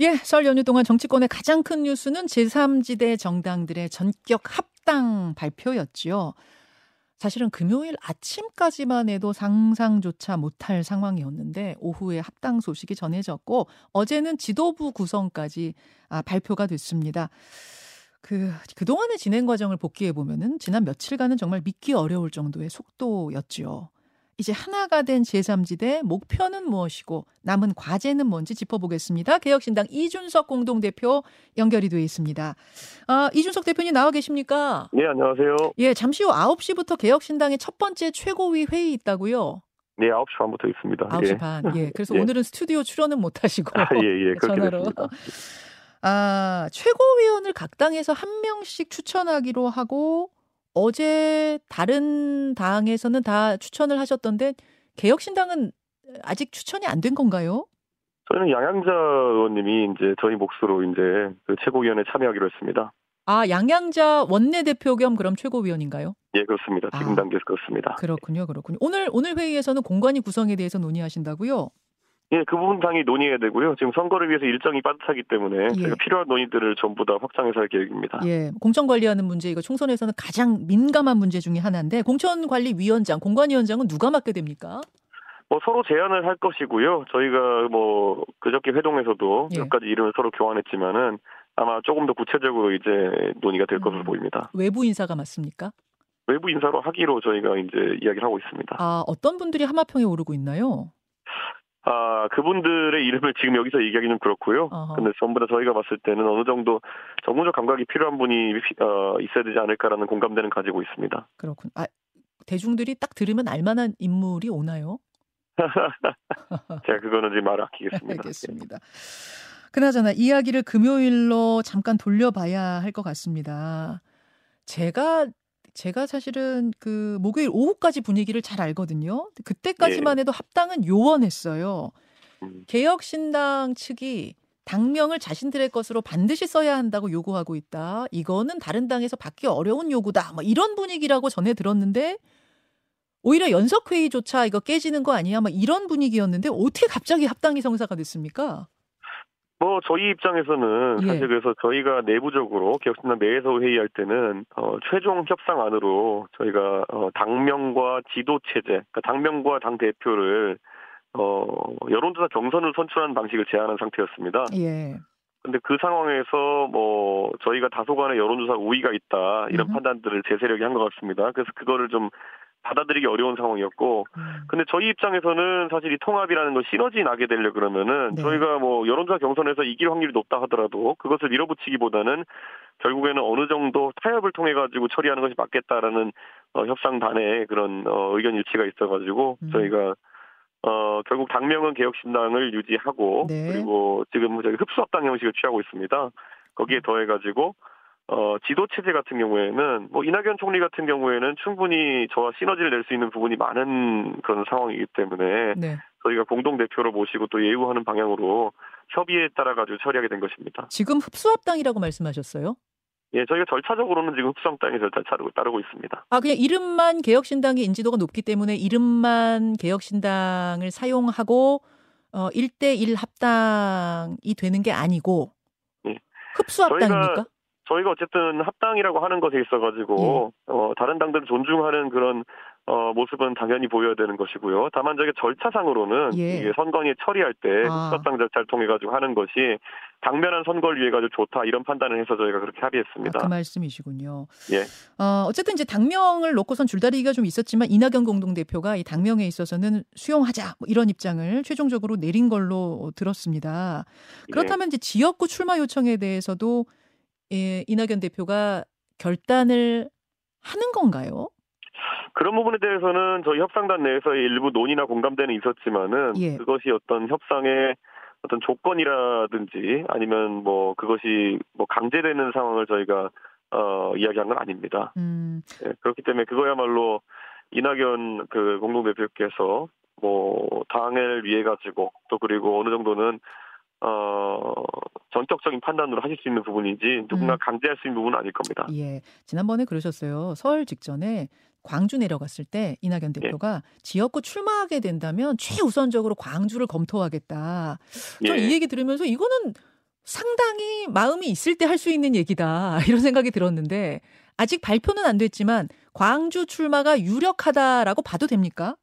예, 설 연휴 동안 정치권의 가장 큰 뉴스는 제3지대 정당들의 전격 합당 발표였지요. 사실은 금요일 아침까지만 해도 상상조차 못할 상황이었는데 오후에 합당 소식이 전해졌고 어제는 지도부 구성까지 아, 발표가 됐습니다. 그 그동안의 진행 과정을 복귀해 보면은 지난 며칠간은 정말 믿기 어려울 정도의 속도였지요. 이제 하나가 된 제3지대 목표는 무엇이고 남은 과제는 뭔지 짚어보겠습니다. 개혁신당 이준석 공동대표 연결이 되어 있습니다. 아, 이준석 대표님 나와 계십니까? 네, 안녕하세요. 예, 잠시 후 9시부터 개혁신당의 첫 번째 최고위 회의 있다고요? 네, 9시 반부터 있습니다. 9시 예. 반. 예. 그래서 예. 오늘은 스튜디오 출연은 못 하시고 아, 예, 예. 전화로. 됐습니다. 아, 최고위원을 각 당에서 한 명씩 추천하기로 하고 어제 다른 당에서는 다 추천을 하셨던데 개혁신당은 아직 추천이 안 된 건가요? 저희는 양양자 의원님이 이제 저희 몫으로 이제 그 최고위원회 참여하기로 했습니다. 아, 양양자 원내대표 겸 그럼 최고위원인가요? 예, 그렇습니다. 지금 아, 단계에서 그렇습니다. 그렇군요, 그렇군요. 오늘 오늘 회의에서는 공관위 구성에 대해서 논의하신다고요? 예, 그 부분 당이 논의해야 되고요. 지금 선거를 위해서 일정이 빠듯하기 때문에 예. 필요한 논의들을 전부 다 확장해서 할 계획입니다. 예, 공천 관리하는 문제 이거 총선에서는 가장 민감한 문제 중에 하나인데 공천관리위원장, 공관위원장은 누가 맡게 됩니까? 뭐 서로 제안을 할 것이고요. 저희가 뭐 그저께 회동에서도 예. 몇 가지 이름을 서로 교환했지만은 아마 조금 더 구체적으로 이제 논의가 될 것으로 음. 보입니다. 외부 인사가 맞습니까? 외부 인사로 하기로 저희가 이제 이야기를 하고 있습니다. 아, 어떤 분들이 하마평에 오르고 있나요? 아, 그분들의 이름을 지금 여기서 얘기하기는 좀 그렇고요. 어허. 근데 전부 다 저희가 봤을 때는 어느 정도 전문적 감각이 필요한 분이 피- 어, 있어야 되지 않을까라는 공감대는 가지고 있습니다. 그렇군. 아, 대중들이 딱 들으면 알만한 인물이 오나요? 제가 그거는 지금 말 아끼겠습니다. 알겠습니다. 그나저나 이야기를 금요일로 잠깐 돌려봐야 할 것 같습니다. 제가 제가 사실은 그 목요일 오후까지 분위기를 잘 알거든요. 그때까지만 해도 합당은 요원했어요. 음, 개혁신당 측이 당명을 자신들의 것으로 반드시 써야 한다고 요구하고 있다. 이거는 다른 당에서 받기 어려운 요구다. 뭐 이런 분위기라고 전해 들었는데 오히려 연석회의조차 이거 깨지는 거 아니야? 막 이런 분위기였는데 어떻게 갑자기 합당이 성사가 됐습니까? 뭐 저희 입장에서는 예. 사실 그래서 저희가 내부적으로 개혁신당 내에서 회의할 때는 어, 최종 협상안으로 저희가 어, 당명과 지도 체제, 그러니까 당명과 당 대표를 어, 여론조사 경선을 선출하는 방식을 제안한 상태였습니다. 예. 근데 그 상황에서 뭐 저희가 다소간의 여론조사 우위가 있다 이런 음흠. 판단들을 제 세력이 한 것 같습니다. 그래서 그거를 좀 받아들이기 어려운 상황이었고, 음. 근데 저희 입장에서는 사실 이 통합이라는 건 시너지 나게 되려 그러면은 네. 저희가 뭐 여론조사 경선에서 이길 확률이 높다 하더라도 그것을 밀어붙이기보다는 결국에는 어느 정도 타협을 통해 가지고 처리하는 것이 맞겠다라는 어, 협상단의 그런 어, 의견 일치가 있어가지고 음. 저희가 어 결국 당명은 개혁신당을 유지하고 네. 그리고 지금 저희 흡수합당 형식을 취하고 있습니다. 거기에 더해가지고 어 지도 체제 같은 경우에는 뭐 이낙연 총리 같은 경우에는 충분히 저와 시너지를 낼 수 있는 부분이 많은 그런 상황이기 때문에 네. 저희가 공동 대표로 모시고 또 예우하는 방향으로 협의에 따라 가지고 처리하게 된 것입니다. 지금 흡수합당이라고 말씀하셨어요? 예, 저희가 절차적으로는 지금 흡수합당의 절차를 따르고, 따르고 있습니다. 아, 그냥 이름만 개혁신당의 인지도가 높기 때문에 이름만 개혁신당을 사용하고 어 1대1 합당이 되는 게 아니고 예. 흡수합당입니까? 저희가 어쨌든 합당이라고 하는 것에 있어가지고 어, 다른 당들을 존중하는 그런 어, 모습은 당연히 보여야 되는 것이고요. 다만 저게 절차상으로는 예. 이게 선거에 처리할 때 아. 흡수합당 절차를 통해 가지고 하는 것이 당면한 선거를 위해 가지고 좋다 이런 판단을 해서 저희가 그렇게 아, 합의했습니다. 그 말씀이시군요. 예. 어, 어쨌든 이제 당명을 놓고선 줄다리기가 좀 있었지만 이낙연 공동대표가 이 당명에 있어서는 수용하자 뭐 이런 입장을 최종적으로 내린 걸로 들었습니다. 예. 그렇다면 이제 지역구 출마 요청에 대해서도 예, 이낙연 대표가 결단을 하는 건가요? 그런 부분에 대해서는 저희 협상단 내에서의 일부 논의나 공감대는 있었지만은 예. 그것이 어떤 협상의 어떤 조건이라든지 아니면 뭐 그것이 뭐 강제되는 상황을 저희가 어 이야기한 건 아닙니다. 음, 예, 그렇기 때문에 그거야말로 이낙연 그 공동대표께서 뭐 당을 위해 가지고 또 그리고 어느 정도는 어 전격적인 판단으로 하실 수 있는 부분이지 누군가 음. 강제할 수 있는 부분은 아닐 겁니다. 예. 지난번에 그러셨어요. 설 직전에 광주 내려갔을 때 이낙연 예. 대표가 지역구 출마하게 된다면 최우선적으로 광주를 검토하겠다. 저는 예. 이 얘기 들으면서 이거는 상당히 마음이 있을 때 할 수 있는 얘기다 이런 생각이 들었는데 아직 발표는 안 됐지만 광주 출마가 유력하다라고 봐도 됩니까?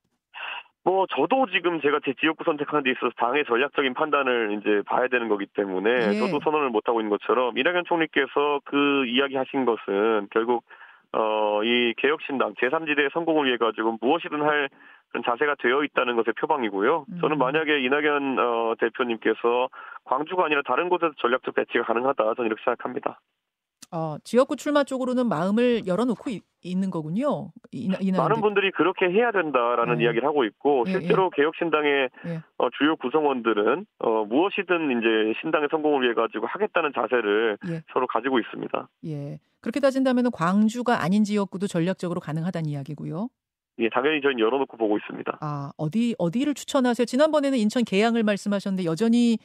뭐 저도 지금 제가 제 지역구 선택하는 데 있어서 당의 전략적인 판단을 이제 봐야 되는 거기 때문에 예. 저도 선언을 못 하고 있는 것처럼 이낙연 총리께서 그 이야기 하신 것은 결국 어이 개혁신당 제3지대 성공을 위해 가지고 무엇이든 할 그런 자세가 되어 있다는 것의 표방이고요. 저는 음. 만약에 이낙연 어, 대표님께서 광주가 아니라 다른 곳에서 전략적 배치가 가능하다 저는 이렇게 생각합니다. 어, 지역구 출마 쪽으로는 마음을 열어놓고 이- 있는 거군요. 이, 이 많은 분들이 그렇게 해야 된다라는 네. 이야기를 하고 있고 예, 실제로 개혁신당의 예. 어, 주요 구성원들은 어, 무엇이든 이제 신당의 성공을 위해 가지고 하겠다는 자세를 예. 서로 가지고 있습니다. 예. 그렇게 따진다면 광주가 아닌 지역구도 전략적으로 가능하다는 이야기고요. 예, 당연히 저희는 열어놓고 보고 있습니다. 아, 어디 어디를 추천하세요? 지난번에는 인천 계양을 말씀하셨는데 여전히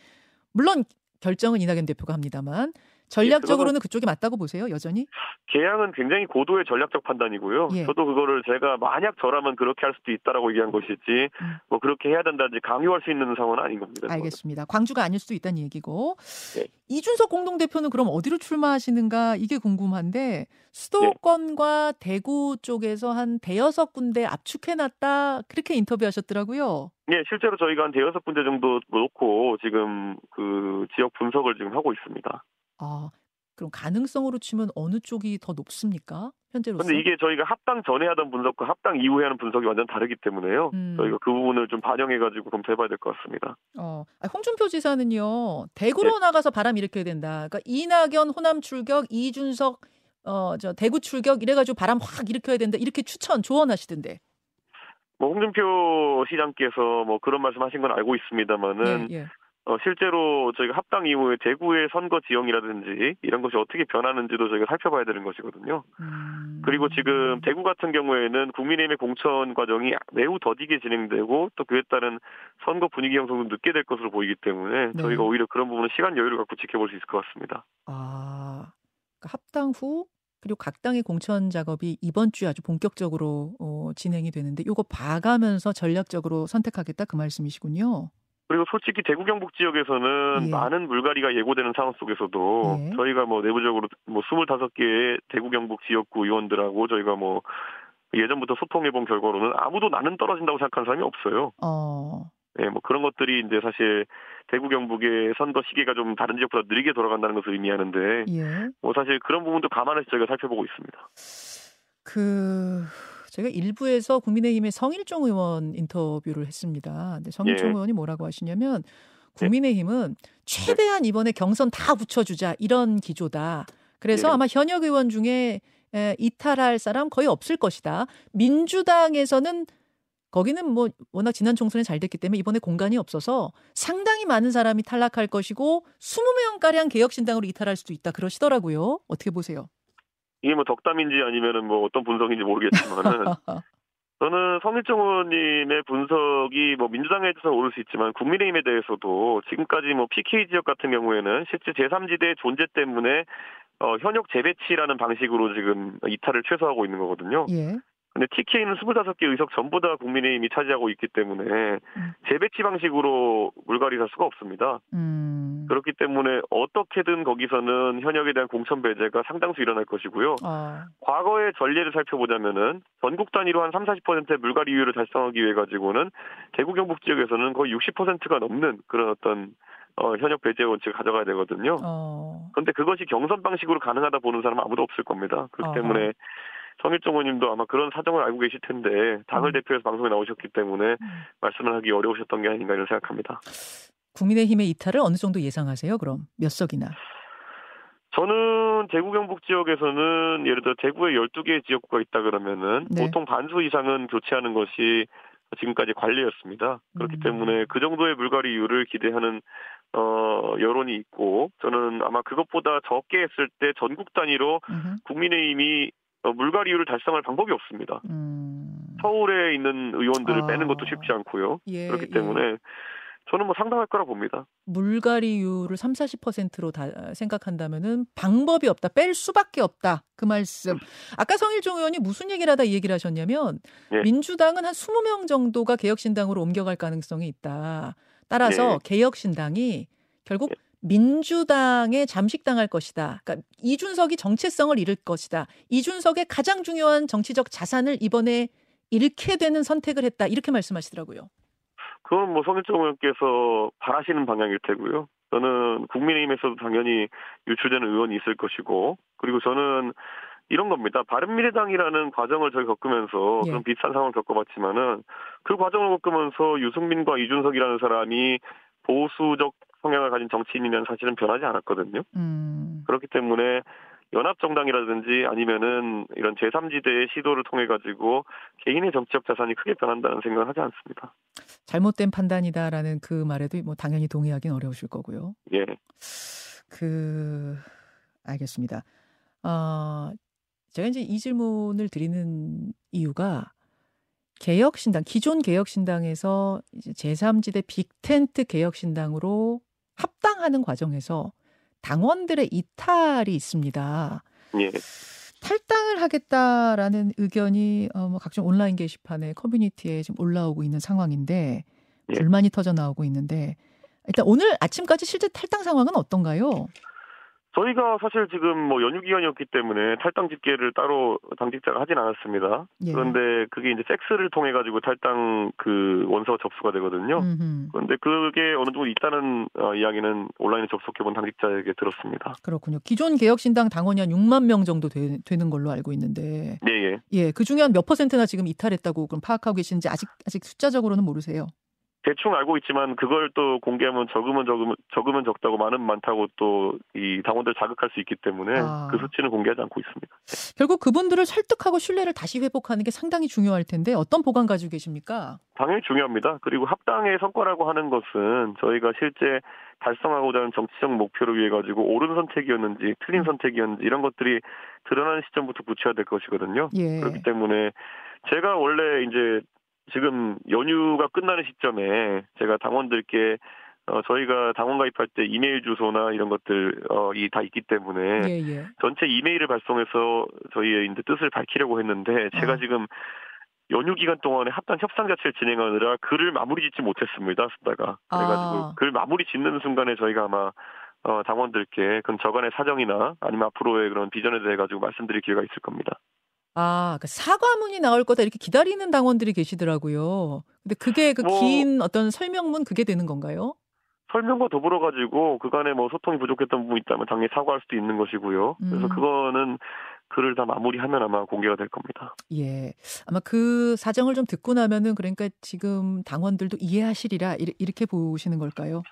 물론 결정은 이낙연 대표가 합니다만 전략적으로는 그쪽이 맞다고 보세요, 여전히? 개항은 굉장히 고도의 전략적 판단이고요. 예. 저도 그거를 제가 만약 저라면 그렇게 할 수도 있다라고 얘기한 것이지 음. 뭐 그렇게 해야 된다든지 강요할 수 있는 상황은 아닌 겁니다. 알겠습니다. 광주가 아닐 수도 있다는 얘기고. 네. 이준석 공동대표는 그럼 어디로 출마하시는가 이게 궁금한데 수도권과 대구 쪽에서 한 대여섯 군데 압축해놨다 그렇게 인터뷰하셨더라고요. 예, 실제로 저희가 한 대여섯 군데 정도 놓고 지금 그 지역 분석을 지금 하고 있습니다. 아 그럼 가능성으로 치면 어느 쪽이 더 높습니까? 현재로서? 근데 이게 저희가 합당 전에 하던 분석과 합당 이후에 하는 분석이 완전 다르기 때문에요. 음. 저희가 그 부분을 좀 반영해가지고 검토해봐야 될 것 같습니다. 어, 아, 홍준표 지사는요 대구로 나가서 바람 일으켜야 된다. 그러니까 이낙연 호남 출격, 이준석 어 저 대구 출격 이래가지고 바람 확 일으켜야 된다 이렇게 추천 조언하시던데. 뭐 홍준표 시장께서 뭐 그런 말씀하신 건 알고 있습니다만은 예, 예. 어, 실제로 저희가 합당 이후에 대구의 선거 지형이라든지 이런 것이 어떻게 변하는지도 저희가 살펴봐야 되는 것이거든요. 음. 그리고 지금 대구 같은 경우에는 국민의힘의 공천 과정이 매우 더디게 진행되고 또 그에 따른 선거 분위기 형성도 늦게 될 것으로 보이기 때문에 네. 저희가 오히려 그런 부분은 시간 여유를 갖고 지켜볼 수 있을 것 같습니다. 아, 그러니까 합당 후 그리고 각 당의 공천 작업이 이번 주에 아주 본격적으로 어, 진행이 되는데 요거 봐가면서 전략적으로 선택하겠다 그 말씀이시군요. 그리고 솔직히 대구 경북 지역에서는 예. 많은 물갈이가 예고되는 상황 속에서도 예. 저희가 뭐 내부적으로 뭐 25개의 대구 경북 지역구 의원들하고 저희가 뭐 예전부터 소통해 본 결과로는 아무도 나는 떨어진다고 생각하는 사람이 없어요. 어, 예, 뭐 그런 것들이 이제 사실 대구 경북의 선거 시기가 좀 다른 지역보다 느리게 돌아간다는 것을 의미하는데 예. 뭐 사실 그런 부분도 감안해서 저희가 살펴보고 있습니다. 그 제가 일부에서 국민의힘의 성일종 의원 인터뷰를 했습니다. 근데 성일종 예. 의원이 뭐라고 하시냐면 국민의힘은 최대한 이번에 경선 다 붙여주자 이런 기조다. 그래서 예. 아마 현역 의원 중에 에, 이탈할 사람 거의 없을 것이다. 민주당에서는 거기는 뭐 워낙 지난 총선에 잘 됐기 때문에 이번에 공간이 없어서 상당히 많은 사람이 탈락할 것이고 20명 가량 개혁신당으로 이탈할 수도 있다 그러시더라고요. 어떻게 보세요? 이게 뭐 덕담인지 아니면은 뭐 어떤 분석인지 모르겠지만은 저는 성일정 의원님의 분석이 뭐 민주당에 대해서 오를 수 있지만 국민의힘에 대해서도 지금까지 뭐 PK 지역 같은 경우에는 실제 제3지대의 존재 때문에 어, 현역 재배치라는 방식으로 지금 이탈을 최소화하고 있는 거거든요. 예. 근데 TK는 25개 의석 전부 다 국민의힘이 차지하고 있기 때문에 음. 재배치 방식으로 물갈이 할 수가 없습니다. 음. 그렇기 때문에 어떻게든 거기서는 현역에 대한 공천 배제가 상당수 일어날 것이고요. 아, 과거의 전례를 살펴보자면은 전국 단위로 한 3, 40%의 물갈이율을 달성하기 위해 가지고는 대구 경북 지역에서는 거의 60%가 넘는 그런 어떤 어, 현역 배제 원칙을 가져가야 되거든요. 어. 그런데 그것이 경선 방식으로 가능하다 보는 사람은 아무도 없을 겁니다. 그렇기 어허. 때문에 성일종 의원님도 아마 그런 사정을 알고 계실 텐데 당을 음. 대표해서 방송에 나오셨기 때문에 말씀을 하기 어려우셨던 게 아닌가 이런 생각합니다. 국민의힘의 이탈을 어느 정도 예상하세요? 그럼 몇 석이나? 저는 대구 경북 지역에서는 예를 들어 대구에 12개의 지역구가 있다 그러면은 네. 보통 반수 이상은 교체하는 것이 지금까지 관례였습니다. 그렇기 음. 때문에 그 정도의 물갈이율을 기대하는 어 여론이 있고 저는 아마 그것보다 적게 했을 때 전국 단위로 음흠. 국민의힘이 어, 물갈이율을 달성할 방법이 없습니다. 음. 서울에 있는 의원들을 아. 빼는 것도 쉽지 않고요. 예, 그렇기 예. 때문에 저는 뭐 상당할 거라 봅니다. 물갈이율을 3, 40%로 다 생각한다면은 방법이 없다. 뺄 수밖에 없다. 그 말씀. 아까 성일종 의원이 무슨 얘기를 하다 이 얘기를 하셨냐면 예. 민주당은 한 20명 정도가 개혁신당으로 옮겨갈 가능성이 있다. 따라서 예. 개혁신당이 결국 예. 민주당에 잠식당할 것이다. 그러니까 이준석이 정체성을 잃을 것이다. 이준석의 가장 중요한 정치적 자산을 이번에 잃게 되는 선택을 했다. 이렇게 말씀하시더라고요. 그건 뭐 성일정 의원께서 바라시는 방향일 테고요. 저는 국민의힘에서도 당연히 유출되는 의원이 있을 것이고 그리고 저는 이런 겁니다. 바른미래당이라는 과정을 저희 겪으면서 예. 그런 비슷한 상황을 겪어봤지만은 그 과정을 겪으면서 유승민과 이준석이라는 사람이 보수적 성향을 가진 정치인이면 사실은 변하지 않았거든요. 음. 그렇기 때문에 연합정당이라든지 아니면은 이런 제3지대의 시도를 통해 가지고 개인의 정치적 자산이 크게 변한다는 생각을 하지 않습니다. 잘못된 판단이다라는 그 말에도 뭐 당연히 동의하기는 어려우실 거고요. 예. 그 알겠습니다. 어, 제가 이제 이 질문을 드리는 이유가 개혁신당 기존 개혁신당에서 이제 제3지대 빅텐트 개혁신당으로 합당하는 과정에서 당원들의 이탈이 있습니다. 예. 탈당을 하겠다라는 의견이 어, 뭐 각종 온라인 게시판에 커뮤니티에 지금 올라오고 있는 상황인데 예. 불만이 터져 나오고 있는데 일단 오늘 아침까지 실제 탈당 상황은 어떤가요? 저희가 사실 지금 뭐 연휴 기간이었기 때문에 탈당 집계를 따로 당직자가 하진 않았습니다. 예. 그런데 그게 이제 섹스를 통해 가지고 탈당 그 원서가 접수가 되거든요. 음흠. 그런데 그게 어느 정도 있다는 어, 이야기는 온라인에 접속해 본 당직자에게 들었습니다. 그렇군요. 기존 개혁신당 당원이 한 6만 명 정도 되, 는 걸로 알고 있는데. 네, 예. 예, 그 중에 한 몇 퍼센트나 지금 이탈했다고 그럼 파악하고 계시는지 아직 아직 숫자적으로는 모르세요. 대충 알고 있지만 그걸 또 공개하면 적으면 적으면 적으면 적다고 많으면 많다고 또 이 당원들 자극할 수 있기 때문에 아. 그 수치는 공개하지 않고 있습니다. 결국 그분들을 설득하고 신뢰를 다시 회복하는 게 상당히 중요할 텐데 어떤 보관 가지고 계십니까? 당연히 중요합니다. 그리고 합당의 성과라고 하는 것은 저희가 실제 달성하고자 하는 정치적 목표를 위해 가지고 옳은 선택이었는지 틀린 음. 선택이었는지 이런 것들이 드러나는 시점부터 붙여야 될 것이거든요. 예. 그렇기 때문에 제가 원래 이제 지금 연휴가 끝나는 시점에 제가 당원들께 어, 저희가 당원 가입할 때 이메일 주소나 이런 것들, 어, 이 다 있기 때문에. 예, 예. 전체 이메일을 발송해서 저희의 이제 뜻을 밝히려고 했는데, 제가 아. 지금 연휴 기간 동안에 합당 협상 자체를 진행하느라 글을 마무리 짓지 못했습니다, 쓰다가. 그래가지고 아. 글 마무리 짓는 순간에 저희가 아마, 어, 당원들께 그럼 저간의 사정이나 아니면 앞으로의 그런 비전에 대해 가지고 말씀드릴 기회가 있을 겁니다. 아, 그 사과문이 나올 거다 이렇게 기다리는 당원들이 계시더라고요. 근데 그게 그긴 뭐, 어떤 설명문 그게 되는 건가요? 설명과 더불어 가지고 그간에 뭐 소통이 부족했던 부분이 있다면 당연히 사과할 수도 있는 것이고요. 그래서 음. 그거는 글을 다 마무리하면 아마 공개가 될 겁니다. 예. 아마 그 사정을 좀 듣고 나면은 그러니까 지금 당원들도 이해하시리라 이렇게 보시는 걸까요?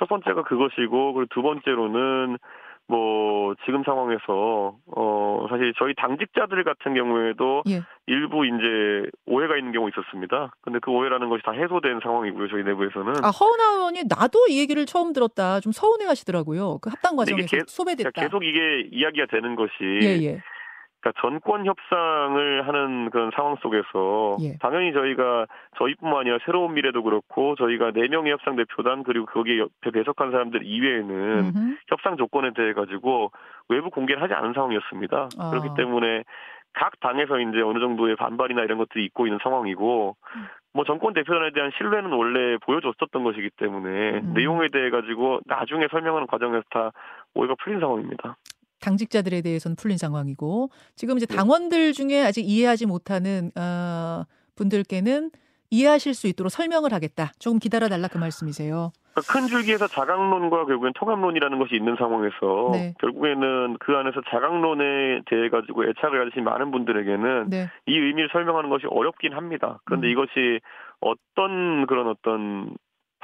첫 번째가 그것이고 그리고 두 번째로는 뭐 지금 상황에서 어 사실 저희 당직자들 같은 경우에도 예. 일부 이제 오해가 있는 경우 있었습니다. 근데 그 오해라는 것이 다 해소된 상황이고요. 저희 내부에서는 아 허은하 의원이 나도 이 얘기를 처음 들었다. 좀 서운해하시더라고요. 그 합당 과정에서 계, 소배됐다. 계속 이게 이야기가 되는 것이 예, 예. 그러니까 전권 협상을 하는 그런 상황 속에서 예. 당연히 저희가 저희뿐만 아니라 새로운 미래도 그렇고 저희가 네 명의 협상 대표단 그리고 거기에 옆에 배석한 사람들 이외에는 음흠. 협상 조건에 대해 가지고 외부 공개를 하지 않은 상황이었습니다. 아. 그렇기 때문에 각 당에서 이제 어느 정도의 반발이나 이런 것들이 있고 있는 상황이고 뭐 정권 대표단에 대한 신뢰는 원래 보여줬었던 것이기 때문에 음. 내용에 대해 가지고 나중에 설명하는 과정에서 다 오해가 풀린 상황입니다. 당직자들에 대해서는 풀린 상황이고 지금 이제 네. 당원들 중에 아직 이해하지 못하는 어, 분들께는 이해하실 수 있도록 설명을 하겠다. 조금 기다려 달라 그 말씀이세요. 큰 줄기에서 자강론과 결국엔 통합론이라는 것이 있는 상황에서 네. 결국에는 그 안에서 자강론에 대해 가지고 애착을 가지신 많은 분들에게는 네. 이 의미를 설명하는 것이 어렵긴 합니다. 그런데 음. 이것이 어떤 그런 어떤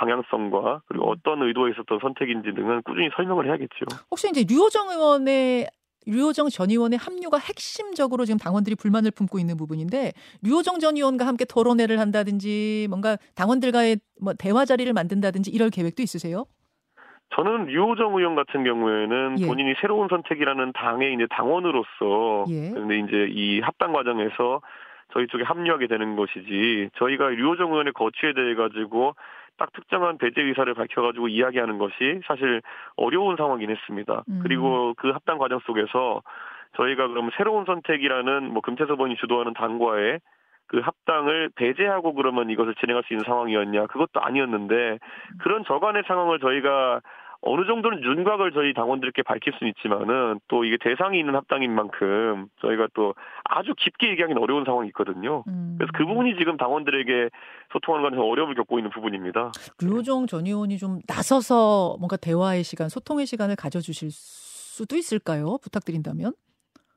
방향성과 그리고 음. 어떤 의도에 있었던 선택인지 등은 꾸준히 설명을 해야겠죠. 혹시 이제 류호정 의원의 류호정 전 의원의 합류가 핵심적으로 지금 당원들이 불만을 품고 있는 부분인데 류호정 전 의원과 함께 토론회를 한다든지 뭔가 당원들과의 뭐 대화 자리를 만든다든지 이럴 계획도 있으세요? 저는 류호정 의원 같은 경우에는 예. 본인이 새로운 선택이라는 당의 이제 당원으로서 예. 근데 이제 이 합당 과정에서 저희 쪽에 합류하게 되는 것이지 저희가 류호정 의원의 거취에 대해 가지고 딱 특정한 배제 의사를 밝혀가지고 이야기하는 것이 사실 어려운 상황이긴 했습니다. 음. 그리고 그 합당 과정 속에서 저희가 그럼 새로운 선택이라는 뭐 금태섭원이 주도하는 당과의 그 합당을 배제하고 그러면 이것을 진행할 수 있는 상황이었냐 그것도 아니었는데 그런 저간의 상황을 저희가 어느 정도는 윤곽을 저희 당원들께 밝힐 수는 있지만은 또 이게 대상이 있는 합당인 만큼 저희가 또 아주 깊게 얘기하기는 어려운 상황이 있거든요. 음. 그래서 그 부분이 지금 당원들에게 소통하는 건 어려움을 겪고 있는 부분입니다. 류호정 전 의원이 좀 나서서 뭔가 대화의 시간, 소통의 시간을 가져주실 수도 있을까요? 부탁드린다면?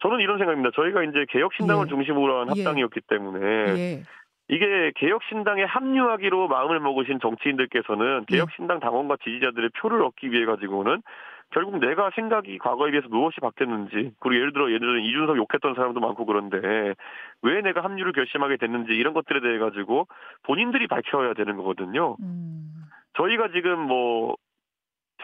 저는 이런 생각입니다. 저희가 이제 개혁신당을 예. 중심으로 한 예. 합당이었기 때문에 예. 이게 개혁신당에 합류하기로 마음을 먹으신 정치인들께서는 예. 개혁신당 당원과 지지자들의 표를 얻기 위해 가지고는 결국 내가 생각이 과거에 비해서 무엇이 바뀌었는지 그리고 예를 들어 예를 들어 이준석 욕했던 사람도 많고 그런데 왜 내가 합류를 결심하게 됐는지 이런 것들에 대해 가지고 본인들이 밝혀야 되는 거거든요. 음. 저희가 지금 뭐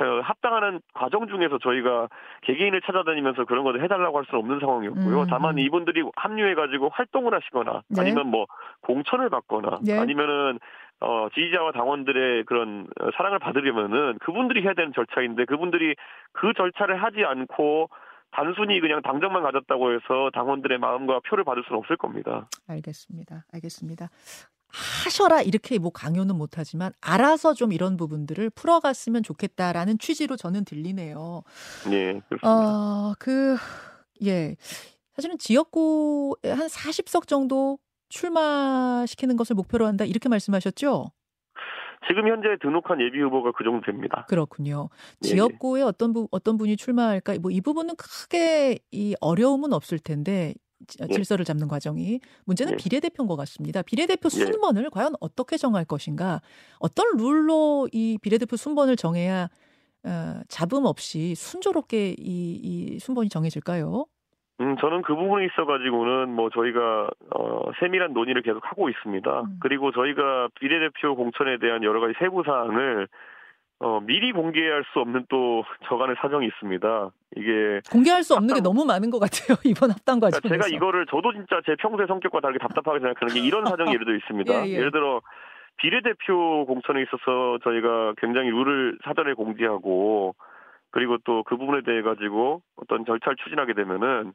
합당하는 과정 중에서 저희가 개개인을 찾아다니면서 그런 것을 해달라고 할 수는 없는 상황이었고요. 음. 다만 음. 이분들이 합류해가지고 활동을 하시거나 네. 아니면 뭐 공천을 받거나 네. 아니면은 어, 지지자와 당원들의 그런 사랑을 받으려면은 그분들이 해야 되는 절차인데 그분들이 그 절차를 하지 않고 단순히 그냥 당정만 가졌다고 해서 당원들의 마음과 표를 받을 수는 없을 겁니다. 알겠습니다. 알겠습니다. 하셔라 이렇게 뭐 강요는 못하지만 알아서 좀 이런 부분들을 풀어갔으면 좋겠다라는 취지로 저는 들리네요. 네, 그렇습니다. 어, 그, 예. 사실은 지역구에 한 40석 정도 출마시키는 것을 목표로 한다 이렇게 말씀하셨죠? 지금 현재 등록한 예비 후보가 그 정도 됩니다. 그렇군요. 네, 지역구에 어떤 부, 어떤 분이 출마할까? 뭐 이 부분은 크게 이 어려움은 없을 텐데 예. 질서를 잡는 과정이 문제는 예. 비례대표인 것 같습니다. 비례대표 예. 순번을 예. 과연 어떻게 정할 것인가? 어떤 룰로 이 비례대표 순번을 정해야 어, 잡음 없이 순조롭게 이, 이 순번이 정해질까요? 음, 저는 그 부분에 있어가지고는 뭐 저희가 어, 세밀한 논의를 계속 하고 있습니다. 음. 그리고 저희가 비례대표 공천에 대한 여러 가지 세부 사항을 어, 미리 공개할 수 없는 또 저간의 사정이 있습니다. 이게 공개할 수 없는 합당... 게 너무 많은 것 같아요 이번 합당. 그러니까 제가 이거를 저도 진짜 제 평소의 성격과 다르게 답답하게 생각하는 게 이런 사정이 예를 들어 있습니다. 예, 예. 예를 들어 비례대표 공천에 있어서 저희가 굉장히 룰을 사전에 공지하고 그리고 또 그 부분에 대해 가지고 어떤 절차를 추진하게 되면은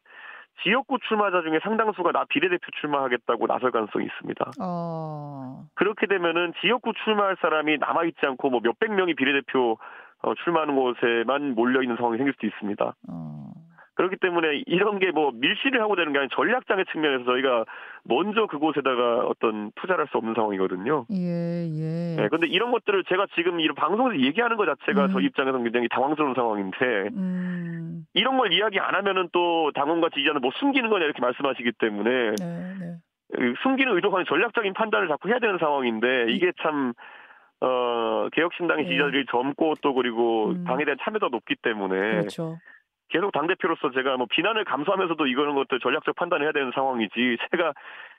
지역구 출마자 중에 상당수가 나 비례대표 출마하겠다고 나설 가능성이 있습니다. 어... 그렇게 되면은 지역구 출마할 사람이 남아있지 않고 뭐 몇백 명이 비례대표 어, 출마하는 곳에만 몰려 있는 상황이 생길 수도 있습니다. 어... 그렇기 때문에 이런 게 뭐 밀실을 하고 되는 게 아니라 전략장의 측면에서 저희가 먼저 그곳에다가 어떤 투자를 할 수 없는 상황이거든요. 예, 예. 네, 근데 이런 것들을 제가 지금 이런 방송에서 얘기하는 것 자체가 음. 저 입장에서 굉장히 당황스러운 상황인데, 음. 이런 걸 이야기 안 하면은 또 당원과 지지자는 뭐 숨기는 거냐 이렇게 말씀하시기 때문에, 네, 네. 숨기는 의도가 전략적인 판단을 자꾸 해야 되는 상황인데, 이게 참, 어, 개혁신당의 네. 지지자들이 젊고 또 그리고 음. 당에 대한 참여도가 높기 때문에, 그렇죠. 계속 당 대표로서 제가 뭐 비난을 감수하면서도 이거는 것들 전략적 판단을 해야 되는 상황이지 제가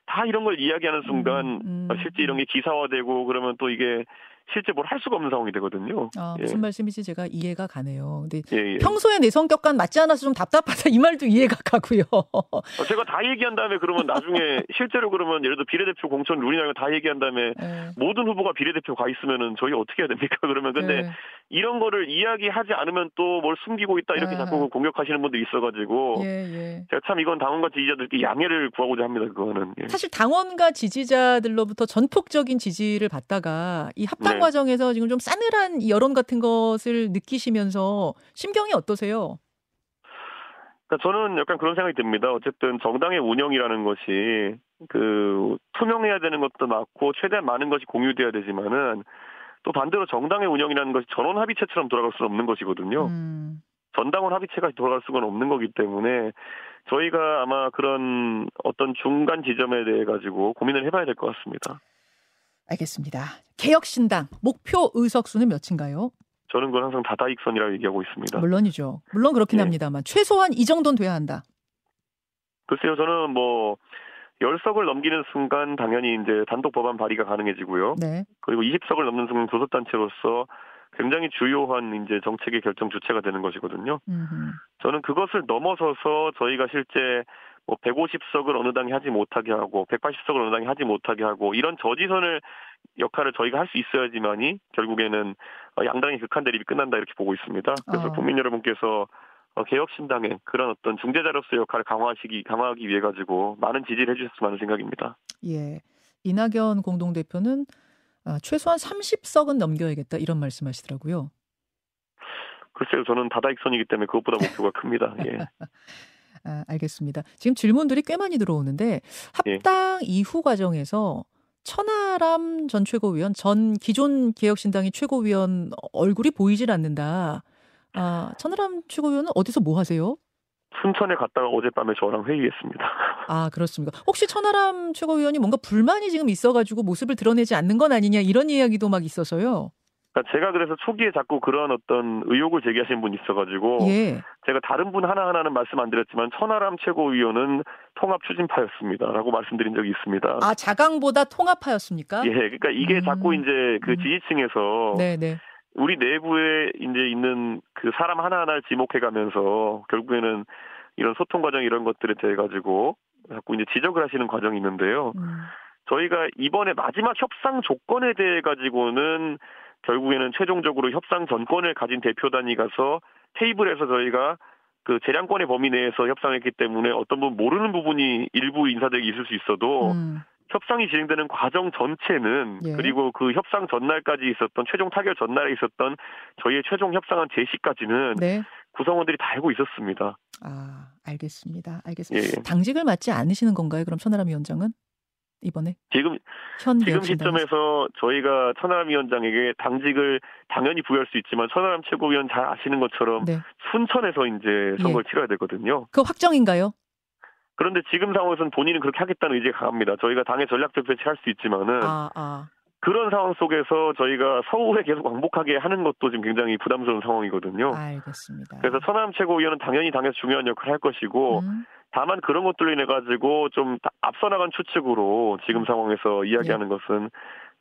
다 이런 걸 이야기하는 순간 음, 음, 실제 이런 게 기사화되고 그러면 또 이게 실제 뭘 할 수가 없는 상황이 되거든요. 아, 무슨 예. 말씀인지 제가 이해가 가네요. 근데 예, 예. 평소에 내 성격과는 맞지 않아서 좀 답답하다 이 말도 이해가 가고요. 어, 제가 다 얘기한 다음에 그러면 나중에 실제로 그러면 예를 들어 비례대표 공천 룰이나 다 얘기한 다음에 예. 모든 후보가 비례대표 가 있으면은 저희 어떻게 해야 됩니까? 그러면 근데 예. 이런 거를 이야기하지 않으면 또 뭘 숨기고 있다 이렇게 아. 자꾸 공격하시는 분도 있어가지고 예, 제가 참 이건 당원과 지지자들께 양해를 구하고자 합니다. 그거는 사실 당원과 지지자들로부터 전폭적인 지지를 받다가 이 합당 네. 과정에서 지금 좀 싸늘한 여론 같은 것을 느끼시면서 심경이 어떠세요? 그러니까 저는 약간 그런 생각이 듭니다. 어쨌든 정당의 운영이라는 것이 그 투명해야 되는 것도 맞고 최대한 많은 것이 공유돼야 되지만은 또 반대로 정당의 운영이라는 것이 전원 합의체처럼 돌아갈 수는 없는 것이거든요. 음. 전당원 합의체가 돌아갈 수가 없는 거기 때문에 저희가 아마 그런 어떤 중간 지점에 대해 가지고 고민을 해봐야 될 것 같습니다. 알겠습니다. 개혁신당 목표 의석수는 몇인가요? 저는 그건 항상 다다익선이라고 얘기하고 있습니다. 물론이죠. 물론 그렇긴 네. 합니다만 최소한 이 정도는 돼야 한다. 글쎄요, 저는 뭐 열석을 넘기는 순간 당연히 이제 단독 법안 발의가 가능해지고요. 네. 그리고 20석을 넘는 순간 교섭 단체로서 굉장히 주요한 이제 정책의 결정 주체가 되는 것이거든요. 음흠. 저는 그것을 넘어서서 저희가 실제 뭐 150석을 어느 당이 하지 못하게 하고 180석을 어느 당이 하지 못하게 하고 이런 저지선을 역할을 저희가 할 수 있어야지만이 결국에는 어, 양당의 극한 대립이 끝난다 이렇게 보고 있습니다. 그래서 어. 국민 여러분께서 어, 개혁신당의 그런 어떤 중재자로서의 역할을 강화하시기 강화하기 위해 가지고 많은 지지를 해주셨으면 하는 생각입니다. 예, 이낙연 공동대표는 최소한 30석은 넘겨야겠다 이런 말씀하시더라고요. 글쎄요, 저는 다다익선이기 때문에 그것보다 목표가 큽니다. 예. 아, 알겠습니다. 지금 질문들이 꽤 많이 들어오는데 예. 합당 이후 과정에서 천하람 전 최고위원, 전 기존 개혁신당의 최고위원 얼굴이 보이질 않는다. 아, 천하람 최고위원은 어디서 뭐 하세요? 순천에 갔다가 어젯밤에 저랑 회의했습니다. 아, 그렇습니까? 혹시 천하람 최고위원이 뭔가 불만이 지금 있어가지고 모습을 드러내지 않는 건 아니냐 이런 이야기도 막 있어서요. 그러니까 제가 그래서 초기에 자꾸 그러한 어떤 의혹을 제기하신 분이 있어가지고 예. 제가 다른 분 하나하나는 말씀 안 드렸지만 천하람 최고위원은 통합 추진파였습니다라고 말씀드린 적이 있습니다. 아, 자강보다 통합하였습니까? 예, 그러니까 이게 음. 자꾸 이제 그 음. 지지층에서 네, 네. 우리 내부에 이제 있는 그 사람 하나하나를 지목해가면서 결국에는 이런 소통 과정 이런 것들에 대해 가지고 자꾸 이제 지적을 하시는 과정이 있는데요. 음. 저희가 이번에 마지막 협상 조건에 대해 가지고는 결국에는 최종적으로 협상 전권을 가진 대표단이 가서 테이블에서 저희가 그 재량권의 범위 내에서 협상했기 때문에 어떤 분 모르는 부분이 일부 인사들이 있을 수 있어도 음. 협상이 진행되는 과정 전체는 예. 그리고 그 협상 전날까지 있었던 최종 타결 전날에 있었던 저희의 최종 협상안 제시까지는 네. 구성원들이 다 알고 있었습니다. 아, 알겠습니다. 예, 알겠습니다. 예. 당직을 맡지 않으시는 건가요? 그럼 천하람 위원장은 이번에 지금 현 지금. 시점에서 저희가 천하람 위원장에게 당직을 당연히 부여할 수 있지만 천하람 최고위원 잘 아시는 것처럼 네. 순천에서 이제 선거를 예. 치러야 되거든요. 그 확정인가요? 그런데 지금 상황에서는 본인은 그렇게 하겠다는 의지가 강합니다. 저희가 당의 전략적 배치할 수 있지만은 아, 아. 그런 상황 속에서 저희가 서울에 계속 왕복하게 하는 것도 지금 굉장히 부담스러운 상황이거든요. 알겠습니다. 그래서 천하람 최고위원은 당연히 당에서 중요한 역할을 할 것이고 음, 다만 그런 것들로 인해 가지고 좀 다- 앞서 나간 추측으로 지금 음. 상황에서 이야기하는 것은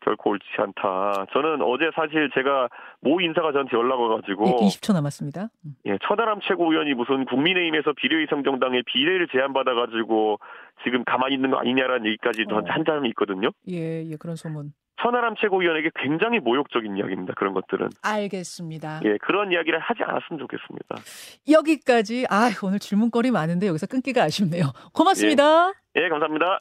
결코 옳지 않다. 저는 어제 사실 제가 모 인사가 저한테 연락 와가지고 예, 20초 남았습니다. 음. 예, 천하람 최고위원이 무슨 국민의힘에서 비례의성 정당의 비례를 제안받아가지고 지금 가만히 있는 거 아니냐라는 얘기까지 어. 한 사람이 있거든요. 예, 예, 그런 소문. 천하람 최고위원에게 굉장히 모욕적인 이야기입니다. 그런 것들은. 알겠습니다. 예, 그런 이야기를 하지 않았으면 좋겠습니다. 여기까지. 아, 오늘 질문거리 많은데 여기서 끊기가 아쉽네요. 고맙습니다. 예, 감사합니다.